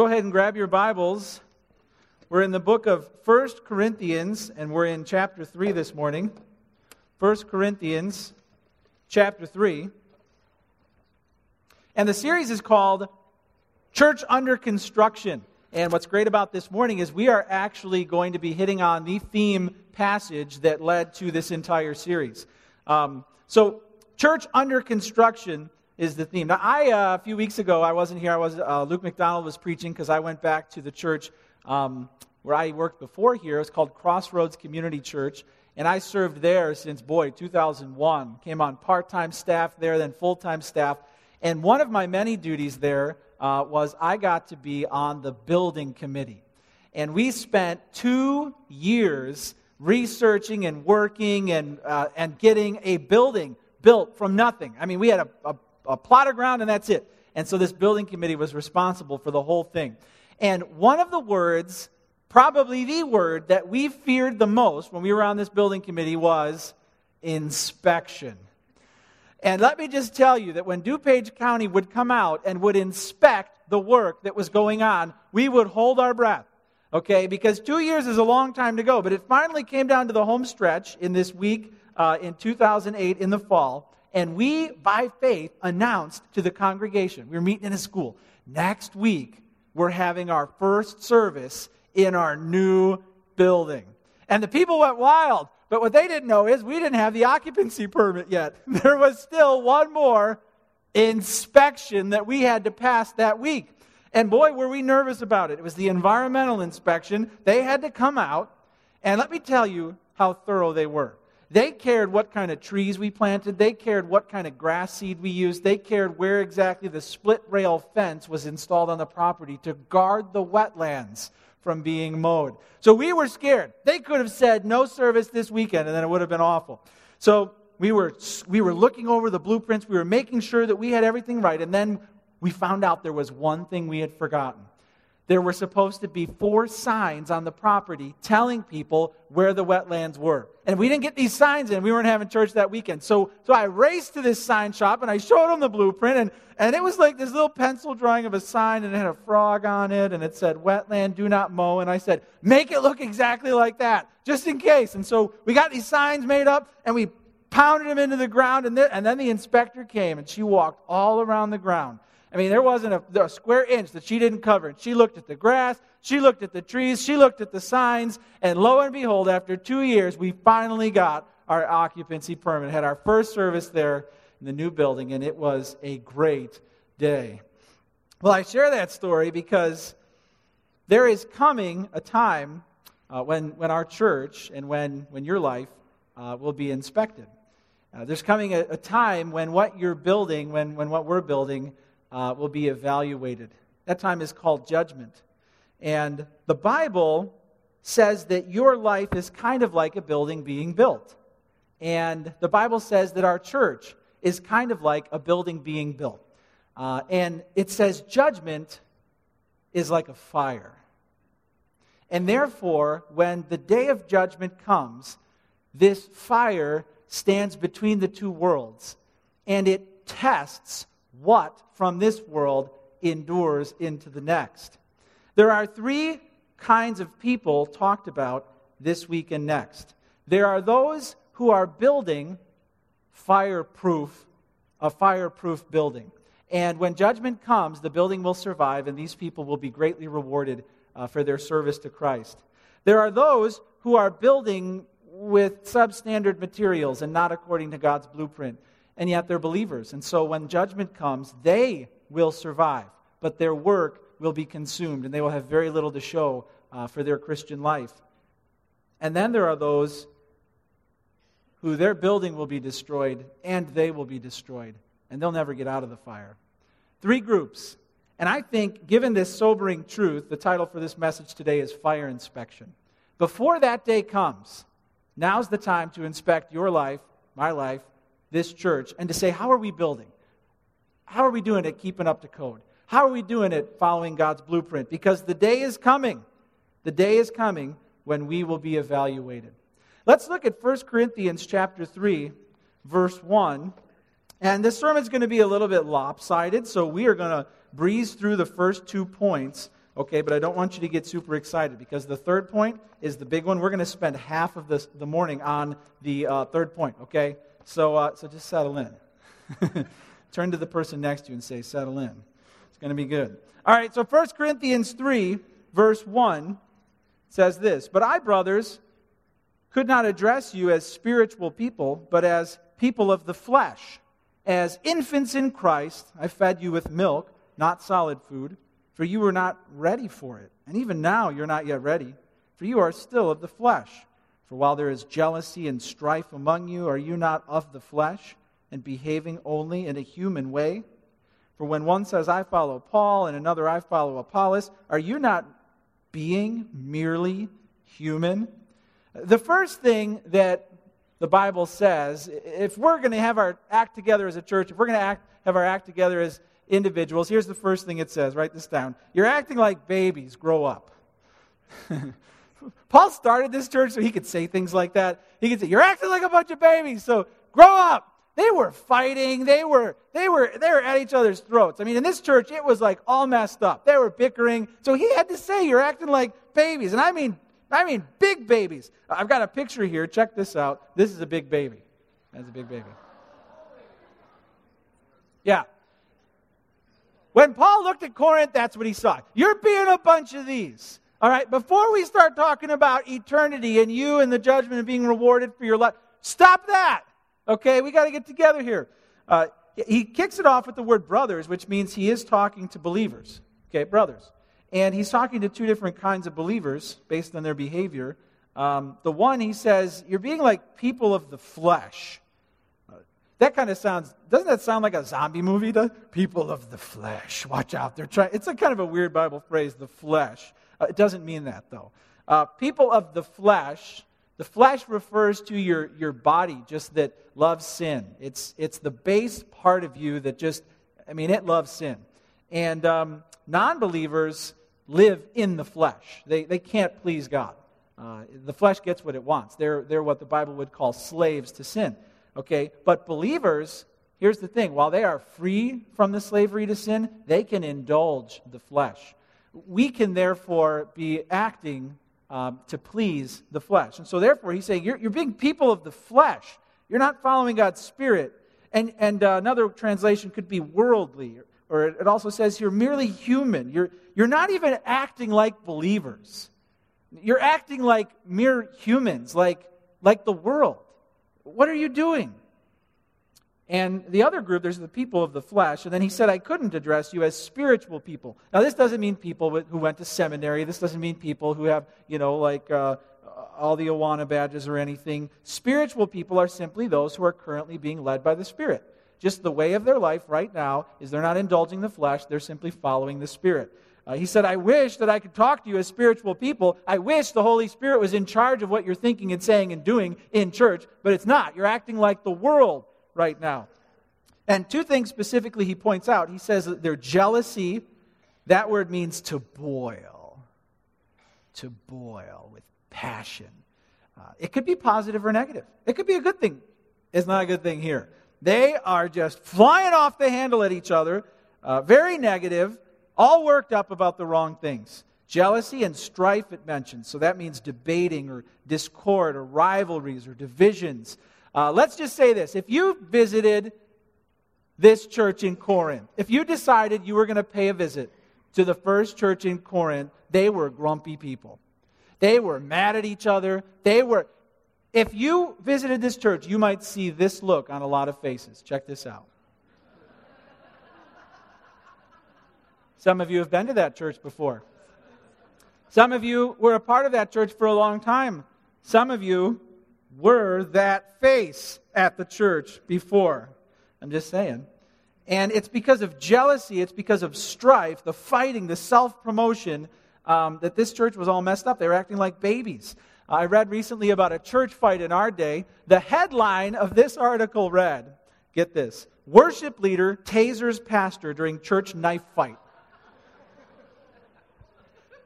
go ahead and grab your Bibles. We're in the book of 1 Corinthians, and we're in chapter 3 this morning. 1 Corinthians, chapter 3. And the series is called Church Under Construction. And what's great about this morning is we are actually going to be hitting on the theme passage that led to this entire series. Um, so, Church Under Construction is the theme. Now, I, uh, a few weeks ago, I wasn't here. I was, uh, Luke McDonald was preaching because I went back to the church um, where I worked before here. It's called Crossroads Community Church. And I served there since, boy, 2001. Came on part time staff there, then full time staff. And one of my many duties there uh, was I got to be on the building committee. And we spent two years researching and working and, uh, and getting a building built from nothing. I mean, we had a, a a plot of ground, and that's it. And so this building committee was responsible for the whole thing. And one of the words, probably the word that we feared the most when we were on this building committee was inspection. And let me just tell you that when DuPage County would come out and would inspect the work that was going on, we would hold our breath. Okay, because two years is a long time to go. But it finally came down to the home stretch in this week uh, in 2008 in the fall and we, by faith, announced to the congregation, we were meeting in a school, next week we're having our first service in our new building. And the people went wild. But what they didn't know is we didn't have the occupancy permit yet. There was still one more inspection that we had to pass that week. And boy, were we nervous about it. It was the environmental inspection. They had to come out. And let me tell you how thorough they were. They cared what kind of trees we planted. They cared what kind of grass seed we used. They cared where exactly the split rail fence was installed on the property to guard the wetlands from being mowed. So we were scared. They could have said no service this weekend, and then it would have been awful. So we were, we were looking over the blueprints. We were making sure that we had everything right. And then we found out there was one thing we had forgotten there were supposed to be four signs on the property telling people where the wetlands were. And we didn't get these signs in. We weren't having church that weekend. So, so I raced to this sign shop and I showed them the blueprint. And, and it was like this little pencil drawing of a sign and it had a frog on it and it said, Wetland, do not mow. And I said, Make it look exactly like that, just in case. And so we got these signs made up and we pounded them into the ground. And, and then the inspector came and she walked all around the ground I mean, there wasn't a, a, square inch that she didn't cover. She looked at the grass, she looked at the trees, she looked at the signs, and lo and behold, after two years, we finally got our occupancy permit. Had our first service there in the new building, and it was a great day. Well, I share that story because there is coming a time uh, when, when our church and when, when your life uh, will be inspected. Uh, there's coming a, a time when what you're building, when, when what we're building, uh, will be evaluated. That time is called judgment. And the Bible says that your life is kind of like a building being built. And the Bible says that our church is kind of like a building being built. Uh, and it says judgment is like a fire. And therefore, when the day of judgment comes, this fire stands between the two worlds and it tests what from this world endures into the next. There are three kinds of people talked about this week and next. There are those who are building fireproof, a fireproof building. And when judgment comes, the building will survive, and these people will be greatly rewarded uh, for their service to Christ. There are those who are building with substandard materials and not according to God's blueprint and yet they're believers. And so when judgment comes, they will survive, but their work will be consumed, and they will have very little to show uh, for their Christian life. And then there are those who their building will be destroyed, and they will be destroyed, and they'll never get out of the fire. Three groups. And I think, given this sobering truth, the title for this message today is Fire Inspection. Before that day comes, now's the time to inspect your life, my life, this church and to say, how are we building? How are we doing it keeping up to code? How are we doing it following God's blueprint? Because the day is coming. The day is coming when we will be evaluated. Let's look at 1 Corinthians chapter 3, verse 1. And this sermon is going to be a little bit lopsided, so we are going to breeze through the first two points Okay, but I don't want you to get super excited because the third point is the big one. We're going to spend half of this, the morning on the uh, third point, okay? So, uh, so just settle in. Turn to the person next to you and say, settle in. It's going to be good. All right, so 1 Corinthians 3, verse 1 says this But I, brothers, could not address you as spiritual people, but as people of the flesh. As infants in Christ, I fed you with milk, not solid food, for you were not ready for it. And even now you're not yet ready, for you are still of the flesh. For while there is jealousy and strife among you, are you not of the flesh and behaving only in a human way? For when one says, I follow Paul, and another, I follow Apollos, are you not being merely human? The first thing that the Bible says, if we're going to have our act together as a church, if we're going to act, have our act together as individuals, here's the first thing it says. Write this down. You're acting like babies. Grow up. Paul started this church so he could say things like that. He could say, You're acting like a bunch of babies, so grow up. They were fighting. They were, they were, they were at each other's throats. I mean, in this church, it was like all messed up. They were bickering. So he had to say, You're acting like babies. And I mean, I mean, big babies. I've got a picture here. Check this out. This is a big baby. That's a big baby. Yeah. When Paul looked at Corinth, that's what he saw. You're being a bunch of these. All right, before we start talking about eternity and you and the judgment and being rewarded for your life, stop that. Okay, we got to get together here. Uh, he kicks it off with the word brothers, which means he is talking to believers. Okay, brothers. And he's talking to two different kinds of believers based on their behavior. Um, the one, he says, You're being like people of the flesh. That kind of sounds, doesn't that sound like a zombie movie? To people of the flesh. Watch out. They're trying, it's a kind of a weird Bible phrase, the flesh. Uh, it doesn't mean that, though. Uh, people of the flesh, the flesh refers to your, your body just that loves sin. It's, it's the base part of you that just, I mean, it loves sin. And um, non believers, live in the flesh. They, they can't please God. Uh, the flesh gets what it wants. They're, they're what the Bible would call slaves to sin. Okay? But believers, here's the thing while they are free from the slavery to sin, they can indulge the flesh. We can therefore be acting um, to please the flesh. And so, therefore, he's saying, You're, you're being people of the flesh. You're not following God's Spirit. And, and uh, another translation could be worldly or it also says you're merely human. You're, you're not even acting like believers. You're acting like mere humans, like, like the world. What are you doing? And the other group, there's the people of the flesh. And then he said, I couldn't address you as spiritual people. Now, this doesn't mean people who went to seminary. This doesn't mean people who have, you know, like uh, all the Awana badges or anything. Spiritual people are simply those who are currently being led by the Spirit just the way of their life right now is they're not indulging the flesh, they're simply following the Spirit. Uh, he said, I wish that I could talk to you as spiritual people. I wish the Holy Spirit was in charge of what you're thinking and saying and doing in church, but it's not. You're acting like the world right now. And two things specifically he points out. He says that their jealousy, that word means to boil, to boil with passion. Uh, it could be positive or negative. It could be a good thing. It's not a good thing here. They are just flying off the handle at each other, uh, very negative, all worked up about the wrong things. Jealousy and strife, it mentions. So that means debating or discord or rivalries or divisions. Uh, let's just say this if you visited this church in Corinth, if you decided you were going to pay a visit to the first church in Corinth, they were grumpy people. They were mad at each other. They were, if you visited this church, you might see this look on a lot of faces. Check this out. Some of you have been to that church before. Some of you were a part of that church for a long time. Some of you were that face at the church before. I'm just saying. And it's because of jealousy, it's because of strife, the fighting, the self promotion, um, that this church was all messed up. They were acting like babies. I read recently about a church fight in our day. The headline of this article read get this Worship leader tasers pastor during church knife fight.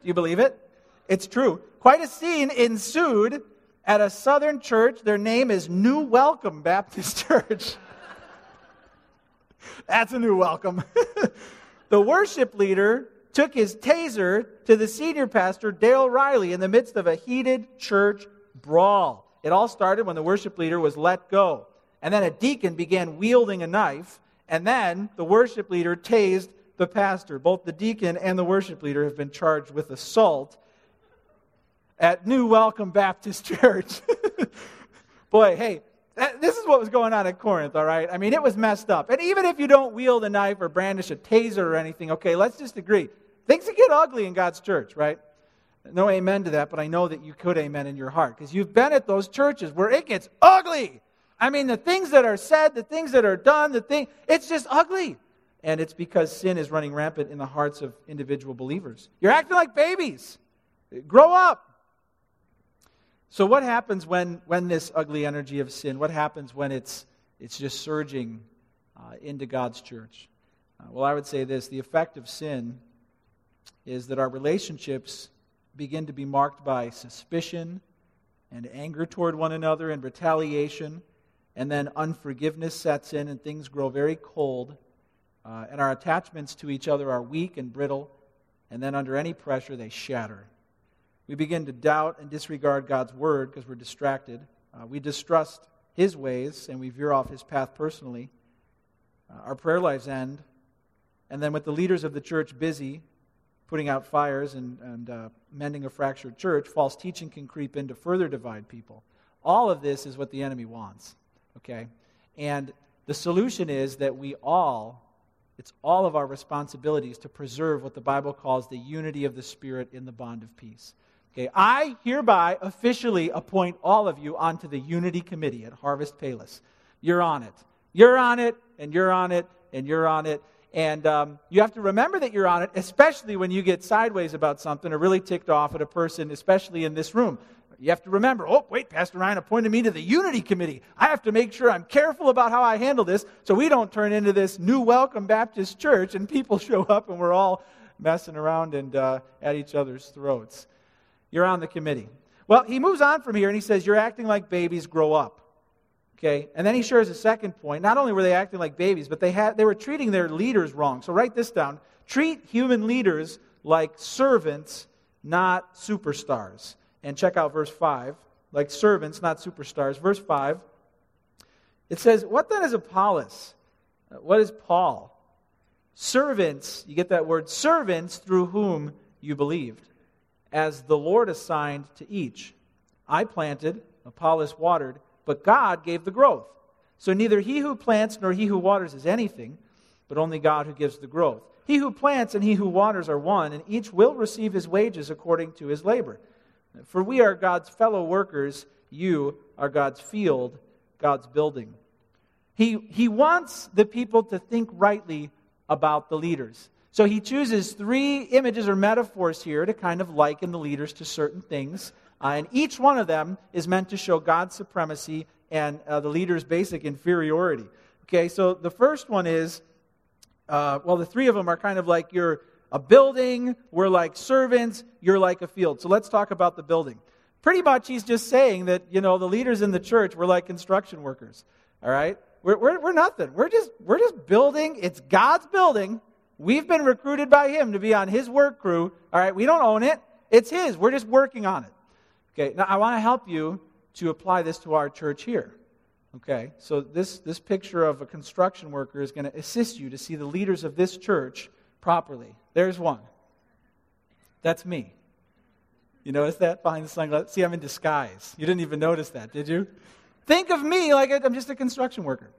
Do you believe it? It's true. Quite a scene ensued at a southern church. Their name is New Welcome Baptist Church. That's a new welcome. the worship leader took his taser to the senior pastor, Dale Riley, in the midst of a heated church brawl. It all started when the worship leader was let go. And then a deacon began wielding a knife, and then the worship leader tased the pastor. Both the deacon and the worship leader have been charged with assault at New Welcome Baptist Church. Boy, hey, this is what was going on at Corinth, all right? I mean, it was messed up. And even if you don't wield a knife or brandish a taser or anything, okay, let's just agree. Things get ugly in God's church, right? No amen to that, but I know that you could amen in your heart because you've been at those churches where it gets ugly. I mean, the things that are said, the things that are done, the thing, it's just ugly. And it's because sin is running rampant in the hearts of individual believers. You're acting like babies. Grow up. So, what happens when, when this ugly energy of sin, what happens when it's, it's just surging uh, into God's church? Uh, well, I would say this the effect of sin is that our relationships begin to be marked by suspicion and anger toward one another and retaliation, and then unforgiveness sets in and things grow very cold, uh, and our attachments to each other are weak and brittle, and then under any pressure they shatter. We begin to doubt and disregard God's word because we're distracted. Uh, we distrust his ways and we veer off his path personally. Uh, our prayer lives end. And then, with the leaders of the church busy putting out fires and, and uh, mending a fractured church, false teaching can creep in to further divide people. All of this is what the enemy wants. Okay? And the solution is that we all, it's all of our responsibilities to preserve what the Bible calls the unity of the Spirit in the bond of peace. Okay, I hereby officially appoint all of you onto the Unity Committee at Harvest Palace. You're on it. You're on it, and you're on it, and you're on it. And um, you have to remember that you're on it, especially when you get sideways about something or really ticked off at a person, especially in this room. You have to remember, oh, wait, Pastor Ryan appointed me to the Unity Committee. I have to make sure I'm careful about how I handle this so we don't turn into this new Welcome Baptist Church and people show up and we're all messing around and uh, at each other's throats. You're on the committee. Well, he moves on from here and he says, You're acting like babies, grow up. Okay? And then he shares a second point. Not only were they acting like babies, but they, had, they were treating their leaders wrong. So write this down. Treat human leaders like servants, not superstars. And check out verse 5. Like servants, not superstars. Verse 5. It says, What then is Apollos? Uh, what is Paul? Servants, you get that word, servants through whom you believed as the Lord assigned to each. I planted, Apollos watered, but God gave the growth. So neither he who plants nor he who waters is anything, but only God who gives the growth. He who plants and he who waters are one, and each will receive his wages according to his labor. For we are God's fellow workers, you are God's field, God's building. He, he wants the people to think rightly about the leaders. So he chooses three images or metaphors here to kind of liken the leaders to certain things. Uh, and each one of them is meant to show God's supremacy and uh, the leader's basic inferiority. Okay, so the first one is uh, well, the three of them are kind of like you're a building, we're like servants, you're like a field. So let's talk about the building. Pretty much, he's just saying that, you know, the leaders in the church, we're like construction workers. All right? We're, we're, we're nothing. We're just, we're just building. It's God's building. We've been recruited by him to be on his work crew. All right, we don't own it. It's his. We're just working on it. Okay, now I want to help you to apply this to our church here. Okay, so this, this picture of a construction worker is going to assist you to see the leaders of this church properly. There's one. That's me. You notice that behind the sunglasses? See, I'm in disguise. You didn't even notice that, did you? Think of me like I'm just a construction worker.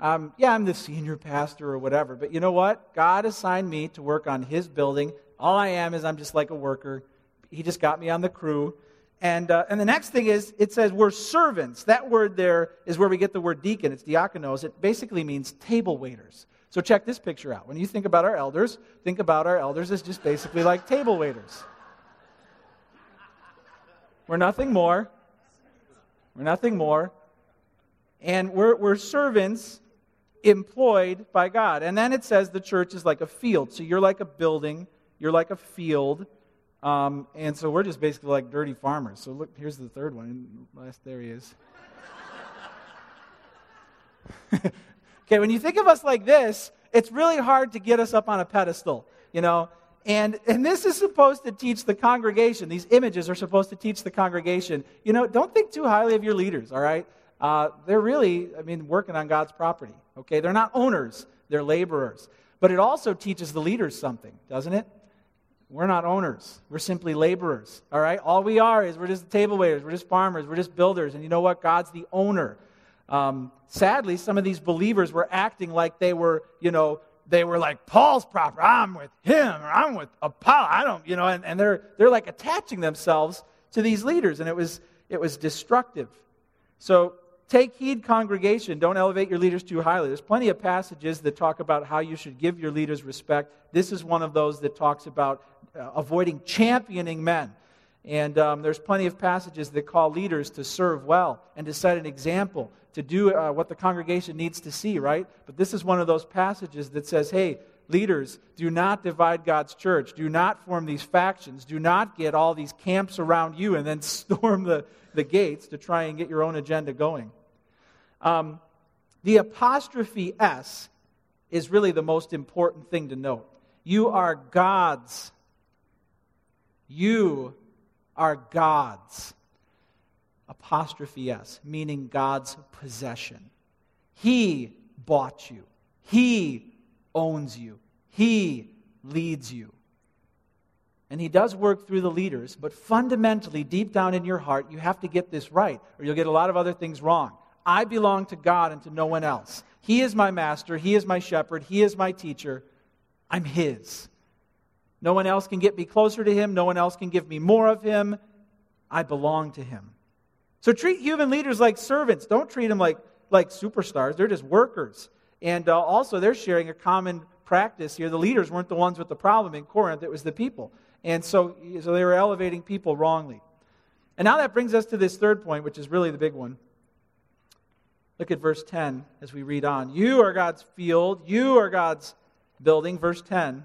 Um, yeah, I'm the senior pastor or whatever, but you know what? God assigned me to work on His building. All I am is I'm just like a worker. He just got me on the crew. And, uh, and the next thing is, it says we're servants. That word there is where we get the word deacon. It's diakonos. It basically means table waiters. So check this picture out. When you think about our elders, think about our elders as just basically like table waiters. We're nothing more. We're nothing more. And we're, we're servants employed by God. And then it says the church is like a field. So you're like a building, you're like a field. Um, and so we're just basically like dirty farmers. So look, here's the third one. Last, there he is. okay, when you think of us like this, it's really hard to get us up on a pedestal. You know, and, and this is supposed to teach the congregation. These images are supposed to teach the congregation. You know, don't think too highly of your leaders, all right? Uh, they're really, I mean, working on God's property, okay? They're not owners, they're laborers. But it also teaches the leaders something, doesn't it? We're not owners. We're simply laborers. All right? All we are is we're just table waiters. We're just farmers. We're just builders. And you know what? God's the owner. Um, sadly, some of these believers were acting like they were, you know, they were like Paul's proper. I'm with him, or I'm with Apollo. I don't, you know, and, and they're they're like attaching themselves to these leaders, and it was it was destructive. So take heed, congregation. Don't elevate your leaders too highly. There's plenty of passages that talk about how you should give your leaders respect. This is one of those that talks about uh, avoiding championing men. And um, there's plenty of passages that call leaders to serve well and to set an example, to do uh, what the congregation needs to see, right? But this is one of those passages that says, hey, leaders, do not divide God's church. Do not form these factions. Do not get all these camps around you and then storm the, the gates to try and get your own agenda going. Um, the apostrophe S is really the most important thing to note. You are God's. You are God's. Apostrophe S, meaning God's possession. He bought you, He owns you, He leads you. And He does work through the leaders, but fundamentally, deep down in your heart, you have to get this right, or you'll get a lot of other things wrong. I belong to God and to no one else. He is my master, He is my shepherd, He is my teacher. I'm His. No one else can get me closer to Him. No one else can give me more of Him. I belong to Him. So treat human leaders like servants. Don't treat them like, like superstars. They're just workers. And uh, also, they're sharing a common practice here. The leaders weren't the ones with the problem in Corinth, it was the people. And so, so they were elevating people wrongly. And now that brings us to this third point, which is really the big one. Look at verse 10 as we read on. You are God's field, you are God's building. Verse 10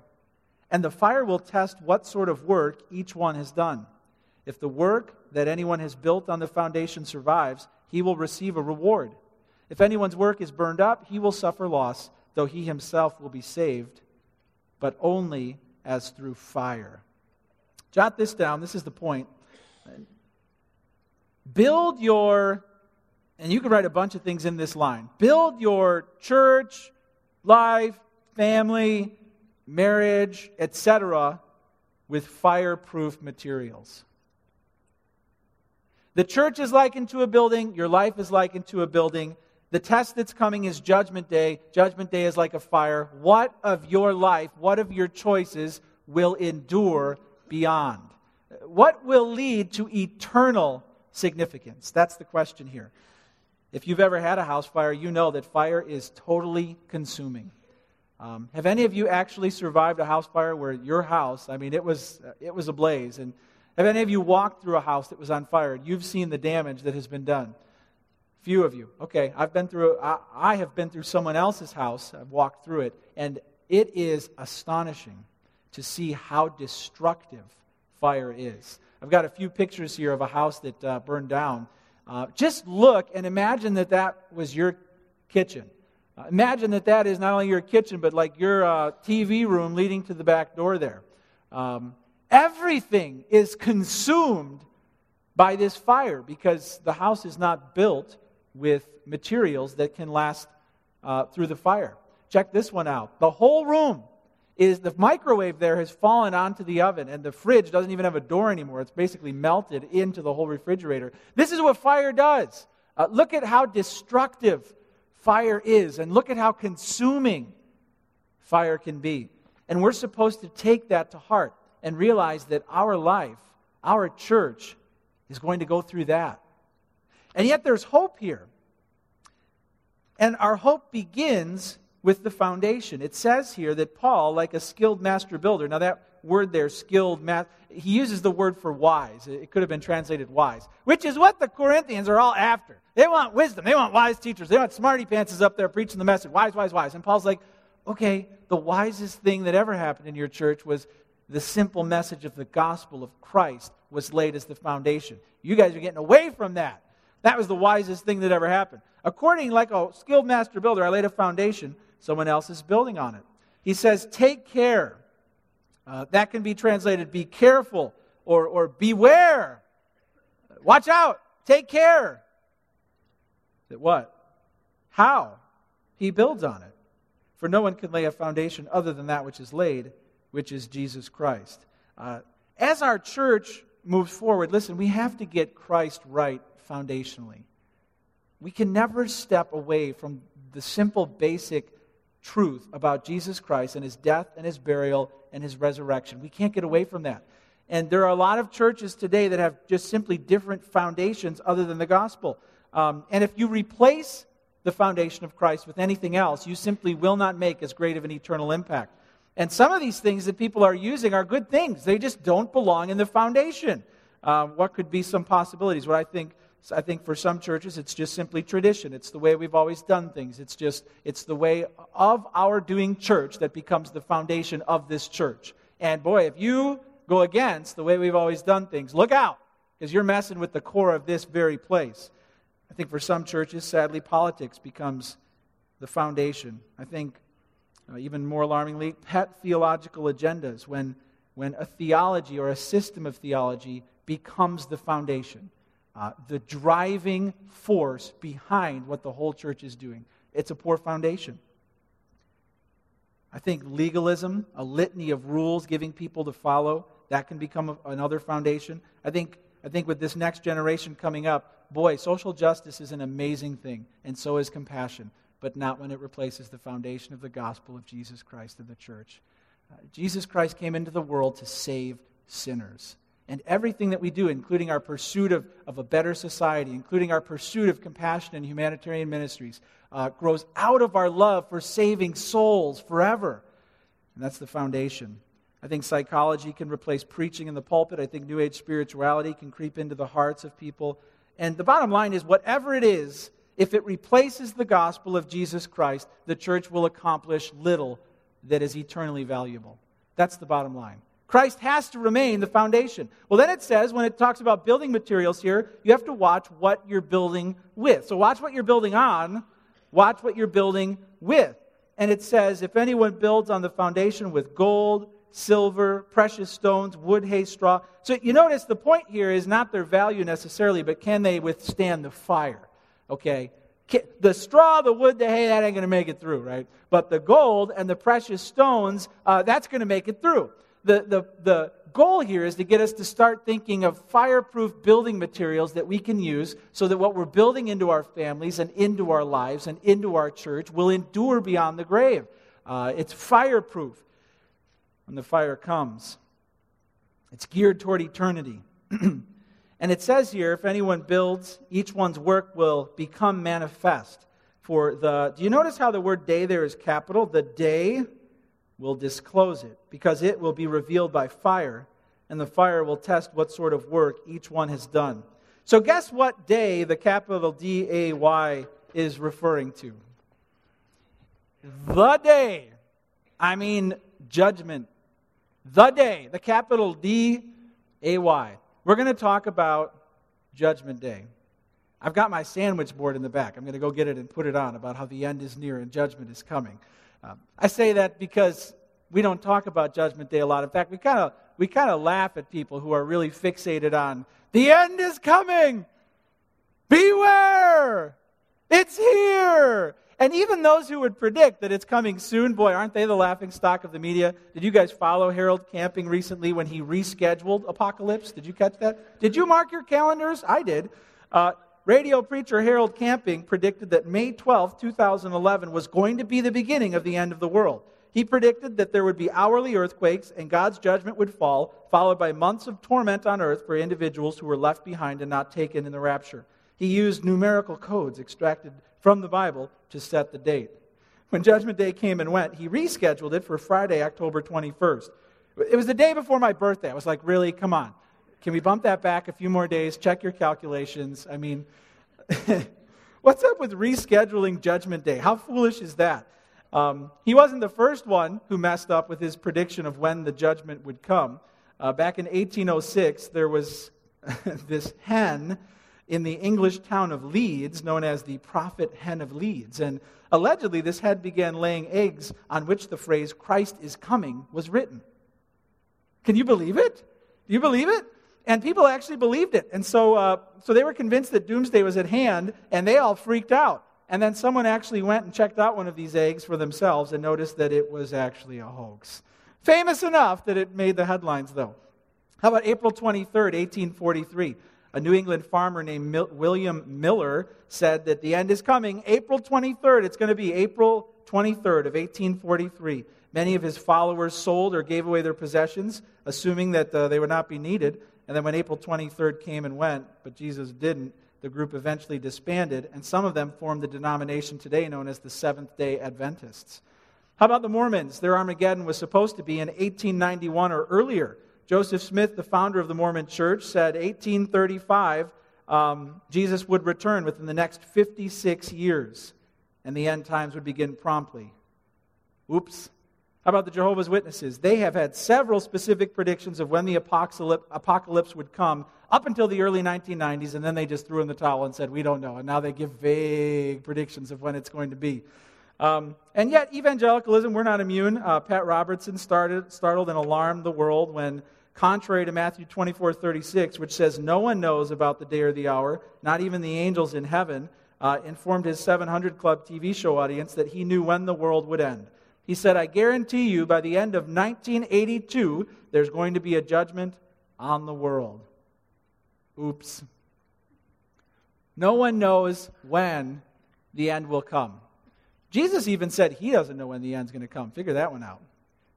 and the fire will test what sort of work each one has done. If the work that anyone has built on the foundation survives, he will receive a reward. If anyone's work is burned up, he will suffer loss, though he himself will be saved, but only as through fire. Jot this down. This is the point. Build your, and you can write a bunch of things in this line. Build your church, life, family, marriage, etc., with fireproof materials. The church is likened to a building, your life is likened to a building. The test that's coming is Judgment Day. Judgment Day is like a fire. What of your life, what of your choices will endure beyond? What will lead to eternal significance? That's the question here. If you've ever had a house fire, you know that fire is totally consuming. Um, have any of you actually survived a house fire where your house, I mean, it was, it was ablaze? And have any of you walked through a house that was on fire? You've seen the damage that has been done. Few of you. Okay, I've been through, I, I have been through someone else's house. I've walked through it. And it is astonishing to see how destructive fire is. I've got a few pictures here of a house that uh, burned down. Uh, just look and imagine that that was your kitchen. Imagine that that is not only your kitchen, but like your uh, TV room leading to the back door there. Um, everything is consumed by this fire because the house is not built with materials that can last uh, through the fire. Check this one out. The whole room is the microwave there has fallen onto the oven, and the fridge doesn't even have a door anymore. It's basically melted into the whole refrigerator. This is what fire does. Uh, look at how destructive fire is. And look at how consuming fire can be. And we're supposed to take that to heart and realize that our life, our church, is going to go through that. And yet there's hope here. And our hope begins with the foundation. It says here that Paul, like a skilled master builder, now that word there, skilled math, he uses the word for wise. It could have been translated wise, which is what the Corinthians are all after. They want wisdom. They want wise teachers. They want smarty pantses up there preaching the message. Wise, wise, wise. And Paul's like, okay, the wisest thing that ever happened in your church was the simple message of the gospel of Christ was laid as the foundation. You guys are getting away from that. That was the wisest thing that ever happened. According, like a skilled master builder, I laid a foundation, someone else is building on it. He says, take care. Uh, that can be translated, be careful or, or beware. Watch out. Take care. That what? How? He builds on it. For no one can lay a foundation other than that which is laid, which is Jesus Christ. Uh, as our church moves forward, listen, we have to get Christ right foundationally. We can never step away from the simple, basic truth about Jesus Christ and his death and his burial and his resurrection. We can't get away from that. And there are a lot of churches today that have just simply different foundations other than the gospel. Um, and if you replace the foundation of Christ with anything else, you simply will not make as great of an eternal impact. And some of these things that people are using are good things. They just don't belong in the foundation. Uh, what could be some possibilities? What I think I think for some churches, it's just simply tradition. It's the way we've always done things. It's just, it's the way of our doing church that becomes the foundation of this church. And boy, if you go against the way we've always done things, look out, because you're messing with the core of this very place. I think for some churches, sadly, politics becomes the foundation. I think, uh, even more alarmingly, pet theological agendas, when, when a theology or a system of theology becomes the foundation uh, the driving force behind what the whole church is doing. It's a poor foundation. I think legalism, a litany of rules giving people to follow, that can become a, another foundation. I think, I think with this next generation coming up, boy, social justice is an amazing thing, and so is compassion, but not when it replaces the foundation of the gospel of Jesus Christ and the church. Uh, Jesus Christ came into the world to save sinners. And everything that we do, including our pursuit of, of a better society, including our pursuit of compassion and humanitarian ministries, uh, grows out of our love for saving souls forever. And that's the foundation. I think psychology can replace preaching in the pulpit. I think New Age spirituality can creep into the hearts of people. And the bottom line is whatever it is, if it replaces the gospel of Jesus Christ, the church will accomplish little that is eternally valuable. That's the bottom line. Christ has to remain the foundation. Well, then it says, when it talks about building materials here, you have to watch what you're building with. So watch what you're building on, watch what you're building with. And it says, if anyone builds on the foundation with gold, silver, precious stones, wood, hay, straw. So you notice the point here is not their value necessarily, but can they withstand the fire? Okay? The straw, the wood, the hay, that ain't going to make it through, right? But the gold and the precious stones, uh, that's going to make it through the, the, the goal here is to get us to start thinking of fireproof building materials that we can use so that what we're building into our families and into our lives and into our church will endure beyond the grave. Uh, it's fireproof when the fire comes, it's geared toward eternity. and it says here if anyone builds, each one's work will become manifest. For the, do you notice how the word day there is capital? The day will disclose it, because it will be revealed by fire, and the fire will test what sort of work each one has done. So, guess what day the capital D A Y is referring to? The day. I mean, judgment. The day. The capital D A Y. We're going to talk about Judgment Day. I've got my sandwich board in the back. I'm going to go get it and put it on about how the end is near and judgment is coming. Um, I say that because we don't talk about Judgment Day a lot. In fact, we kind of we kind of laugh at people who are really fixated on the end is coming. Beware! It's here. And even those who would predict that it's coming soon, boy, aren't they the laughing stock of the media? Did you guys follow Harold Camping recently when he rescheduled Apocalypse? Did you catch that? Did you mark your calendars? I did. Uh, radio preacher Harold Camping predicted that May 12, 2011 was going to be the beginning of the end of the world. He predicted that there would be hourly earthquakes and God's judgment would fall, followed by months of torment on earth for individuals who were left behind and not taken in the rapture. He used numerical codes extracted from the Bible to set the date. When Judgment Day came and went, he rescheduled it for Friday, October 21st. It was the day before my birthday. I was like, really? Come on. Can we bump that back a few more days? Check your calculations. I mean, what's up with rescheduling Judgment Day? How foolish is that? Um, he wasn't the first one who messed up with his prediction of when the judgment would come. Uh, back in 1806, there was this hen in the English town of Leeds, known as the prophet hen of Leeds. And allegedly, this hen began laying eggs on which the phrase Christ is coming was written. Can you believe it? Do you believe it? And people actually believed it. And so, uh, so they were convinced that doomsday was at hand, and they all freaked out. And then someone actually went and checked out one of these eggs for themselves and noticed that it was actually a hoax. Famous enough that it made the headlines, though. How about April 23rd, 1843? A New England farmer named Mil- William Miller said that the end is coming. April 23rd, it's going to be April 23rd of 1843. Many of his followers sold or gave away their possessions, assuming that uh, they would not be needed. And then when April 23rd came and went, but Jesus didn't, the group eventually disbanded, and some of them formed the denomination today known as the Seventh day Adventists. How about the Mormons? Their Armageddon was supposed to be in 1891 or earlier. Joseph Smith, the founder of the Mormon Church, said 1835 um, Jesus would return within the next 56 years, and the end times would begin promptly. Oops. How about the Jehovah's Witnesses? They have had several specific predictions of when the apocalypse would come up until the early 1990s, and then they just threw in the towel and said, We don't know. And now they give vague predictions of when it's going to be. Um, and yet, evangelicalism, we're not immune. Uh, Pat Robertson started, startled and alarmed the world when, contrary to Matthew 24 36, which says, No one knows about the day or the hour, not even the angels in heaven, uh, informed his 700 Club TV show audience that he knew when the world would end. He said, I guarantee you by the end of 1982, there's going to be a judgment on the world. Oops. No one knows when the end will come. Jesus even said he doesn't know when the end's going to come. Figure that one out.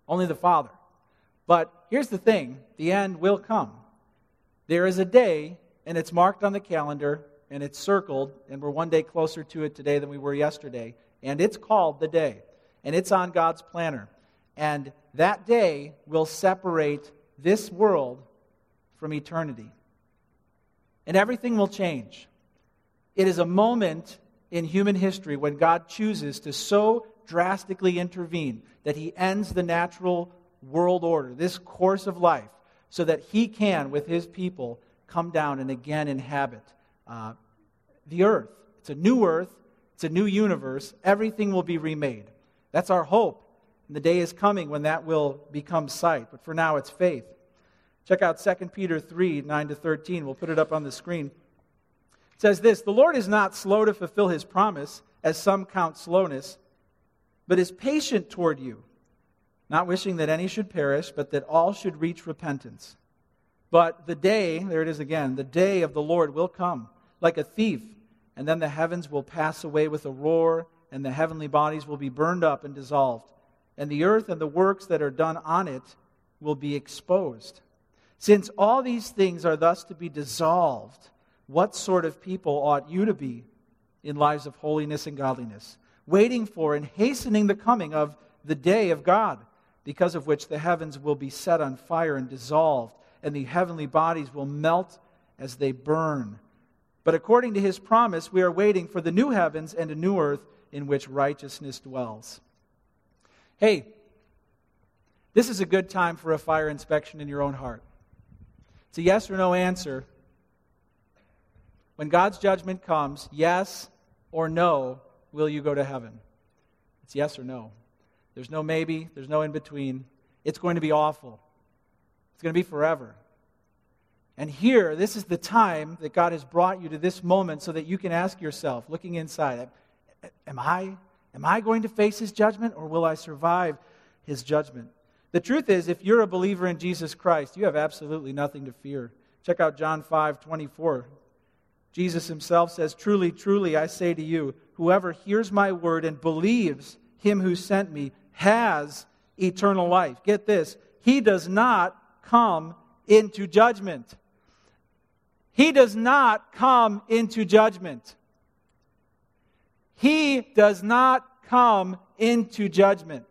Only the Father. But here's the thing the end will come. There is a day, and it's marked on the calendar, and it's circled, and we're one day closer to it today than we were yesterday, and it's called the day and it's on God's planner. And that day will separate this world from eternity. And everything will change. It is a moment in human history when God chooses to so drastically intervene that he ends the natural world order, this course of life, so that he can, with his people, come down and again inhabit uh, the earth. It's a new earth, it's a new universe. Everything will be remade. That's our hope. And the day is coming when that will become sight. But for now, it's faith. Check out 2 Peter 3 9 to 13. We'll put it up on the screen. It says this The Lord is not slow to fulfill his promise, as some count slowness, but is patient toward you, not wishing that any should perish, but that all should reach repentance. But the day, there it is again, the day of the Lord will come like a thief, and then the heavens will pass away with a roar and the heavenly bodies will be burned up and dissolved, and the earth and the works that are done on it will be exposed. Since all these things are thus to be dissolved, what sort of people ought you to be in lives of holiness and godliness, waiting for and hastening the coming of the day of God, because of which the heavens will be set on fire and dissolved, and the heavenly bodies will melt as they burn? But according to his promise, we are waiting for the new heavens and a new earth in which righteousness dwells. Hey, this is a good time for a fire inspection in your own heart. It's a yes or no answer. When God's judgment comes, yes or no, will you go to heaven? It's yes or no. There's no maybe, there's no in between. It's going to be awful. It's going to be forever. And here, this is the time that God has brought you to this moment so that you can ask yourself, looking inside, am I, am I going to face his judgment or will I survive his judgment? The truth is, if you're a believer in Jesus Christ, you have absolutely nothing to fear. Check out John 5 24. Jesus himself says, Truly, truly, I say to you, whoever hears my word and believes him who sent me has eternal life. Get this, he does not come into judgment. He does not come into judgment. He does not come into judgment.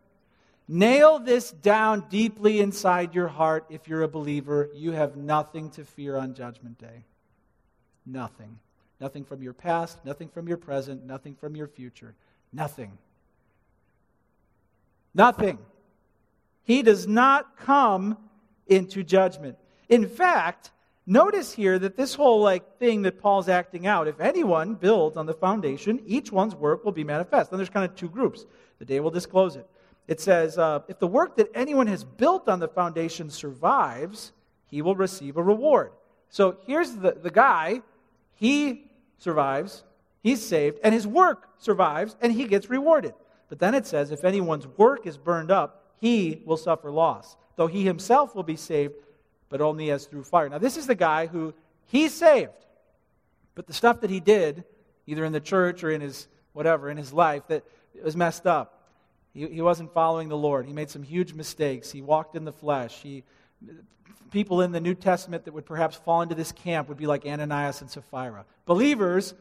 Nail this down deeply inside your heart if you're a believer. You have nothing to fear on Judgment Day. Nothing. Nothing from your past, nothing from your present, nothing from your future. Nothing. Nothing. He does not come into judgment. In fact, notice here that this whole like thing that Paul's acting out, if anyone builds on the foundation, each one's work will be manifest. Then there's kind of two groups. The day will disclose it. It says, uh, if the work that anyone has built on the foundation survives, he will receive a reward. So here's the, the guy, he survives, he's saved, and his work survives, and he gets rewarded. But then it says, if anyone's work is burned up, he will suffer loss, though he himself will be saved, but only as through fire. Now, this is the guy who he saved, but the stuff that he did, either in the church or in his whatever, in his life, that was messed up. He, he wasn't following the Lord. He made some huge mistakes. He walked in the flesh. He, people in the New Testament that would perhaps fall into this camp would be like Ananias and Sapphira. Believers,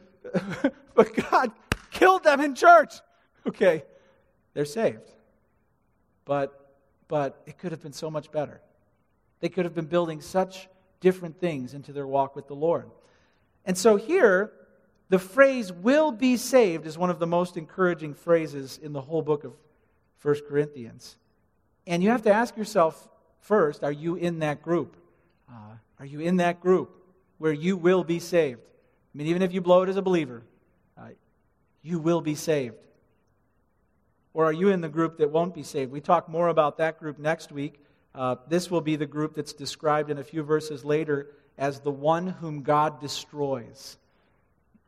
but God killed them in church. Okay, they're saved. But, but it could have been so much better. They could have been building such different things into their walk with the Lord. And so here, the phrase will be saved is one of the most encouraging phrases in the whole book of 1 Corinthians. And you have to ask yourself first are you in that group? Uh, are you in that group where you will be saved? I mean, even if you blow it as a believer, uh, you will be saved. Or are you in the group that won't be saved? We talk more about that group next week. Uh, this will be the group that's described in a few verses later as the one whom God destroys.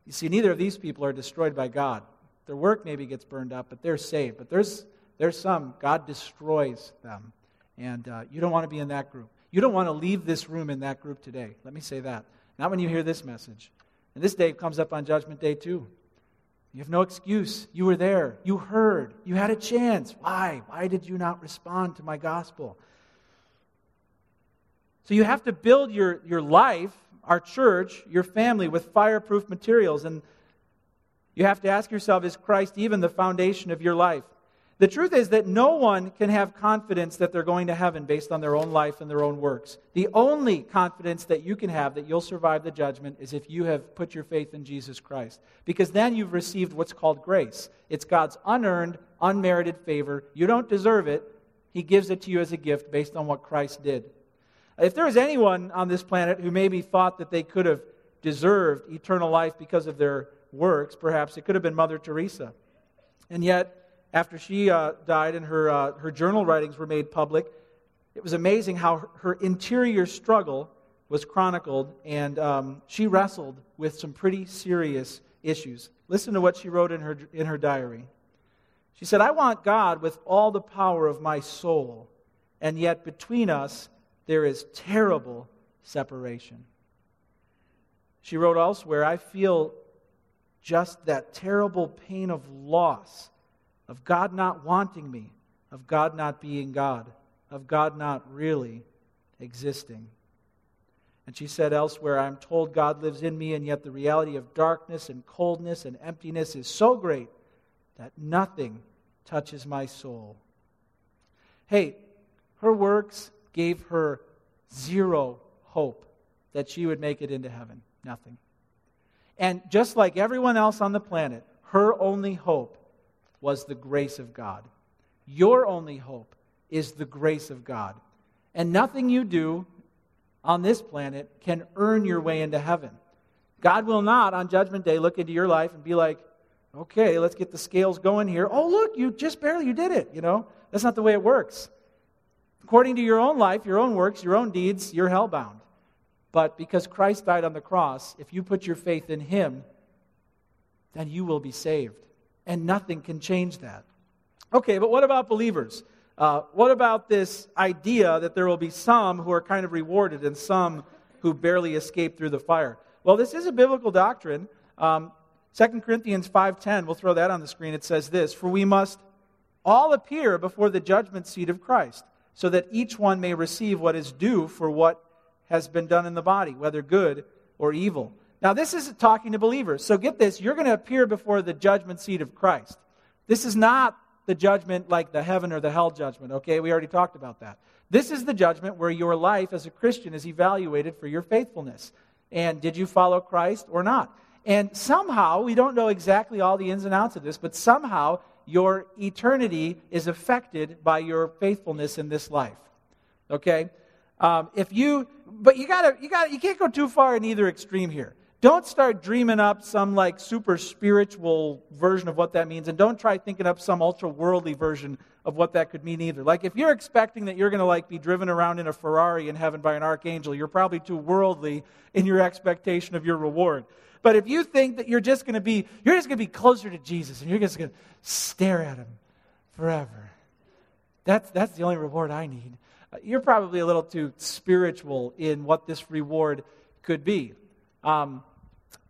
You see, neither of these people are destroyed by God. Their work maybe gets burned up, but they're saved. But there's there's some, God destroys them. And uh, you don't want to be in that group. You don't want to leave this room in that group today. Let me say that. Not when you hear this message. And this day comes up on Judgment Day, too. You have no excuse. You were there. You heard. You had a chance. Why? Why did you not respond to my gospel? So you have to build your, your life, our church, your family with fireproof materials. And you have to ask yourself is Christ even the foundation of your life? The truth is that no one can have confidence that they're going to heaven based on their own life and their own works. The only confidence that you can have that you'll survive the judgment is if you have put your faith in Jesus Christ. Because then you've received what's called grace. It's God's unearned, unmerited favor. You don't deserve it, He gives it to you as a gift based on what Christ did. If there was anyone on this planet who maybe thought that they could have deserved eternal life because of their works, perhaps it could have been Mother Teresa. And yet, after she uh, died and her, uh, her journal writings were made public, it was amazing how her interior struggle was chronicled, and um, she wrestled with some pretty serious issues. Listen to what she wrote in her, in her diary. She said, I want God with all the power of my soul, and yet between us there is terrible separation. She wrote elsewhere, I feel just that terrible pain of loss of God not wanting me, of God not being God, of God not really existing. And she said elsewhere, I'm told God lives in me, and yet the reality of darkness and coldness and emptiness is so great that nothing touches my soul. Hey, her works gave her zero hope that she would make it into heaven. Nothing. And just like everyone else on the planet, her only hope was the grace of God. Your only hope is the grace of God. And nothing you do on this planet can earn your way into heaven. God will not, on Judgment Day, look into your life and be like, okay, let's get the scales going here. Oh, look, you just barely you did it. You know, that's not the way it works. According to your own life, your own works, your own deeds, you're hellbound. But because Christ died on the cross, if you put your faith in Him, then you will be saved and nothing can change that. Okay, but what about believers? Uh, what about this idea that there will be some who are kind of rewarded and some who barely escape through the fire? Well, this is a biblical doctrine. Um, 2 Corinthians 5.10, we'll throw that on the screen. It says this, For we must all appear before the judgment seat of Christ, so that each one may receive what is due for what has been done in the body, whether good or evil. Now, this is talking to believers. So get this you're going to appear before the judgment seat of Christ. This is not the judgment like the heaven or the hell judgment, okay? We already talked about that. This is the judgment where your life as a Christian is evaluated for your faithfulness. And did you follow Christ or not? And somehow, we don't know exactly all the ins and outs of this, but somehow your eternity is affected by your faithfulness in this life. Okay? Um, if you, but you gotta, you gotta, you can't go too far in either extreme here. Don't start dreaming up some like super spiritual version of what that means, and don't try thinking up some ultra worldly version of what that could mean either. Like if you're expecting that you're to like be driven around in a Ferrari in heaven by an archangel, you're probably too worldly in your expectation of your reward. But if you think that you're just going to be, you're just going to be closer to Jesus and you're just going to stare at him forever. That's, that's the only reward I need. Uh, you're probably a little too spiritual in what this reward could be. Um,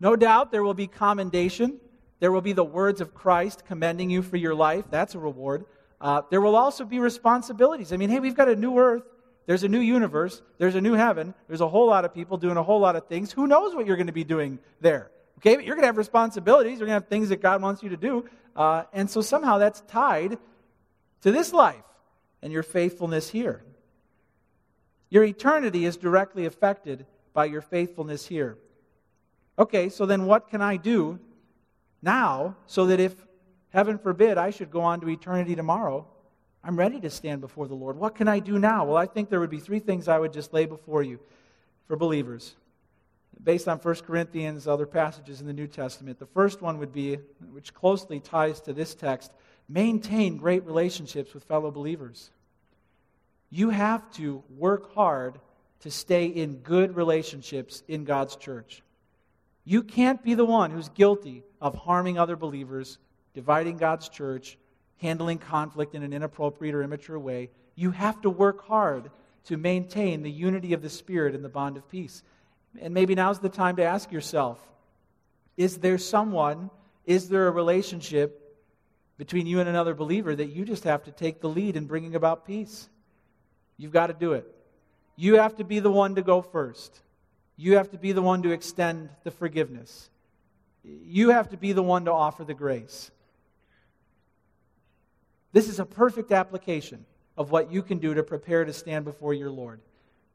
no doubt there will be commendation. There will be the words of Christ commending you for your life. That's a reward. Uh, there will also be responsibilities. I mean, hey, we've got a new earth. There's a new universe. There's a new heaven. There's a whole lot of people doing a whole lot of things. Who knows what you're going to be doing there? Okay, but you're going to have responsibilities. You're going to have things that God wants you to do. Uh, and so somehow that's tied to this life and your faithfulness here. Your eternity is directly affected by your faithfulness here. Okay, so then what can I do now so that if, heaven forbid, I should go on to eternity tomorrow, I'm ready to stand before the Lord. What can I do now? Well, I think there would be three things I would just lay before you for believers based on 1 Corinthians, other passages in the New Testament. The first one would be, which closely ties to this text, maintain great relationships with fellow believers. You have to work hard to stay in good relationships in God's church. You can't be the one who's guilty of harming other believers, dividing God's church, handling conflict in an inappropriate or immature way. You have to work hard to maintain the unity of the Spirit and the bond of peace. And maybe now's the time to ask yourself is there someone, is there a relationship between you and another believer that you just have to take the lead in bringing about peace? You've got to do it. You have to be the one to go first. You have to be the one to extend the forgiveness. You have to be the one to offer the grace. This is a perfect application of what you can do to prepare to stand before your Lord.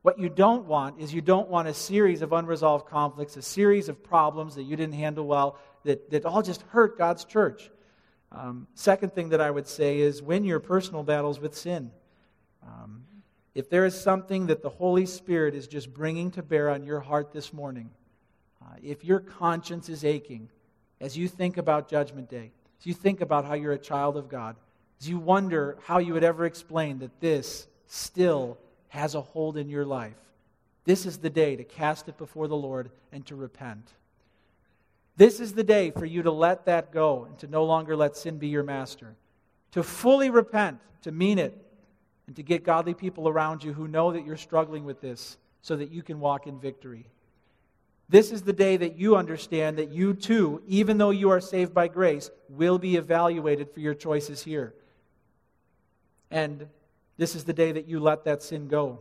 What you don't want is you don't want a series of unresolved conflicts, a series of problems that you didn't handle well, that, that all just hurt God's church. Um, second thing that I would say is win your personal battles with sin. Um, if there is something that the Holy Spirit is just bringing to bear on your heart this morning, uh, if your conscience is aching as you think about Judgment Day, as you think about how you're a child of God, as you wonder how you would ever explain that this still has a hold in your life, this is the day to cast it before the Lord and to repent. This is the day for you to let that go and to no longer let sin be your master. To fully repent, to mean it, and to get godly people around you who know that you're struggling with this so that you can walk in victory. This is the day that you understand that you too, even though you are saved by grace, will be evaluated for your choices here. And this is the day that you let that sin go.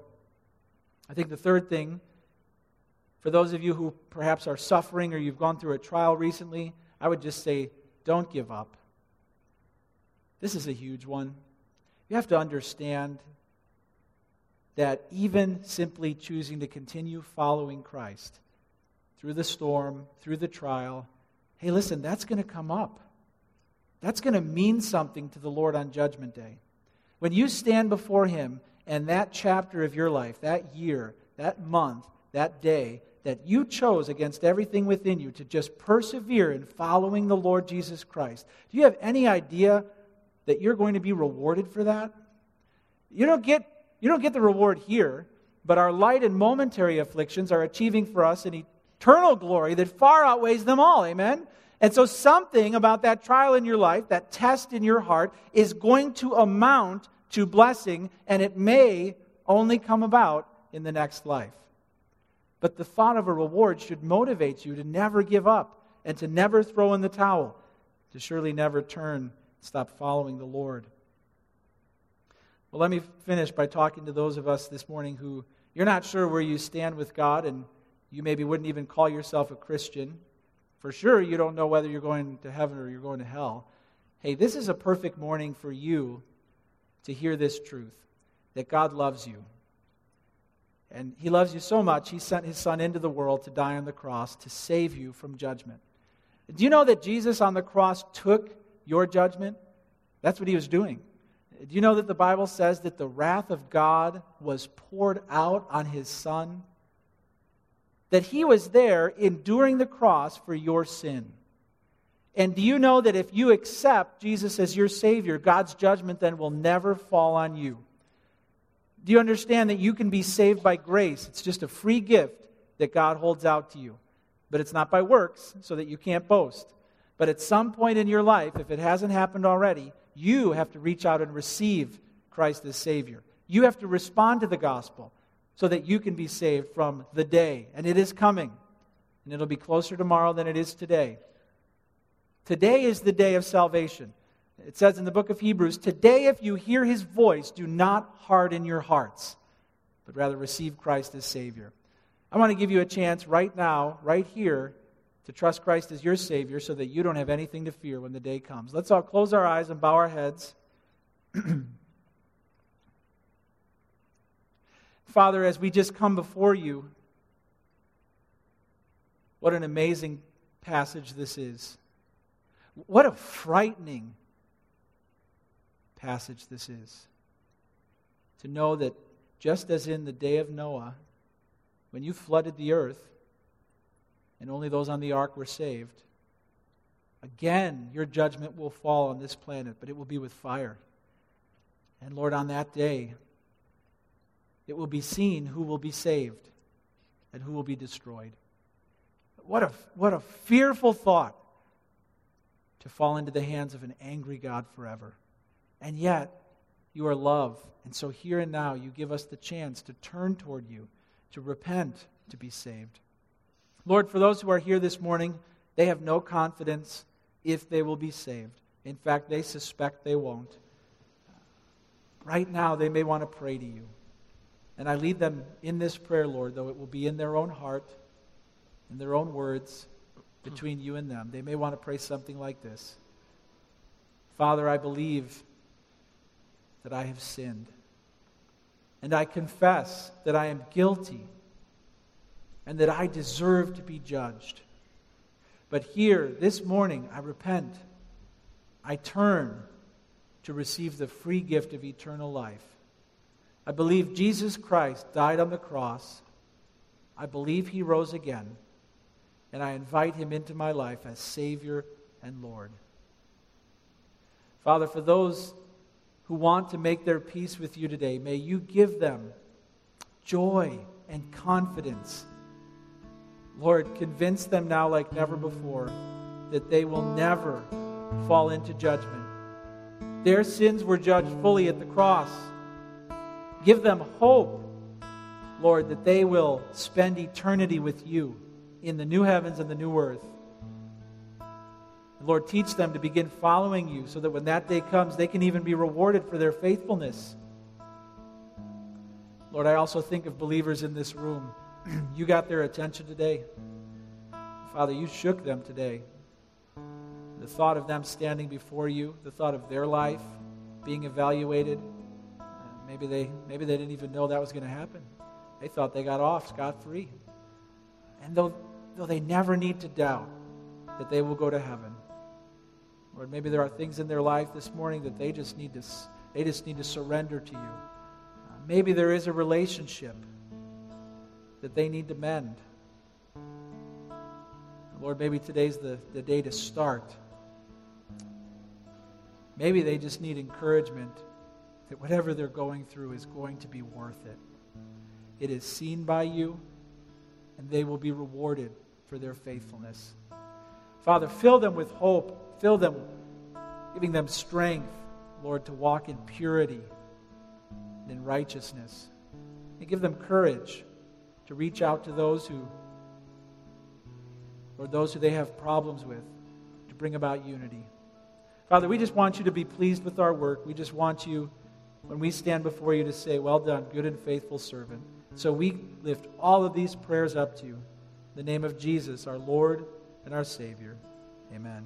I think the third thing, for those of you who perhaps are suffering or you've gone through a trial recently, I would just say, don't give up. This is a huge one. You have to understand that even simply choosing to continue following Christ through the storm, through the trial, hey, listen, that's going to come up. That's going to mean something to the Lord on Judgment Day. When you stand before Him and that chapter of your life, that year, that month, that day, that you chose against everything within you to just persevere in following the Lord Jesus Christ, do you have any idea that you're going to be rewarded for that? You don't get, you don't get the reward here, but our light and momentary afflictions are achieving for us an eternal glory that far outweighs them all. Amen? And so, something about that trial in your life, that test in your heart, is going to amount to blessing, and it may only come about in the next life. But the thought of a reward should motivate you to never give up and to never throw in the towel, to surely never turn, stop following the Lord. Well, let me finish by talking to those of us this morning who you're not sure where you stand with God, and you maybe wouldn't even call yourself a Christian. For sure, you don't know whether you're going to heaven or you're going to hell. hey, this is a perfect morning for you to hear this truth that God loves you. And He loves you so much, He sent His Son into the world to die on the cross to save you from judgment. Do you know that Jesus on the cross took your judgment? That's what He was doing. Do you know that the Bible says that the wrath of God was poured out on His Son? That He was there enduring the cross for your sin. And do you know that if you accept Jesus as your Savior, God's judgment then will never fall on you? Do you understand that you can be saved by grace? It's just a free gift that God holds out to you. But it's not by works, so that you can't boast. But at some point in your life, if it hasn't happened already, you have to reach out and receive Christ as Savior. You have to respond to the gospel so that you can be saved from the day. And it is coming. And it'll be closer tomorrow than it is today. Today is the day of salvation. It says in the book of Hebrews, Today, if you hear his voice, do not harden your hearts, but rather receive Christ as Savior. I want to give you a chance right now, right here, to trust Christ as your Savior so that you don't have anything to fear when the day comes. Let's all close our eyes and bow our heads. Father, as we just come before you, what an amazing passage this is. What a frightening passage this is. To know that just as in the day of Noah, when you flooded the earth and only those on the ark were saved, again your judgment will fall on this planet, but it will be with fire. And Lord, on that day, it will be seen who will be saved and who will be destroyed. What a, what a fearful thought to fall into the hands of an angry God forever. And yet, you are love. And so, here and now, you give us the chance to turn toward you, to repent, to be saved. Lord, for those who are here this morning, they have no confidence if they will be saved. In fact, they suspect they won't. Right now, they may want to pray to you. And I lead them in this prayer, Lord, though it will be in their own heart, in their own words, between you and them. They may want to pray something like this Father, I believe that I have sinned. And I confess that I am guilty and that I deserve to be judged. But here, this morning, I repent. I turn to receive the free gift of eternal life. I believe Jesus Christ died on the cross. I believe he rose again. And I invite him into my life as Savior and Lord. Father, for those who want to make their peace with you today, may you give them joy and confidence. Lord, convince them now, like never before, that they will never fall into judgment. Their sins were judged fully at the cross. Give them hope, Lord, that they will spend eternity with you in the new heavens and the new earth. Lord, teach them to begin following you so that when that day comes, they can even be rewarded for their faithfulness. Lord, I also think of believers in this room. you got their attention today. Father, you shook them today. The thought of them standing before you, the thought of their life being evaluated, maybe they, maybe they didn't even know that was going to happen. They thought they got off scot free. And though, though they never need to doubt that they will go to heaven, or maybe there are things in their life this morning that they just need to, they just need to surrender to you. Uh, maybe there is a relationship that they need to mend. Lord, maybe today's the, the day to start. Maybe they just need encouragement that whatever they're going through is going to be worth it. It is seen by you, and they will be rewarded for their faithfulness. Father, fill them with hope Fill them, giving them strength, Lord, to walk in purity and in righteousness. And give them courage to reach out to those who, or those who they have problems with, to bring about unity. Father, we just want you to be pleased with our work. We just want you, when we stand before you, to say, Well done, good and faithful servant. So we lift all of these prayers up to you. In the name of Jesus, our Lord and our Savior. Amen.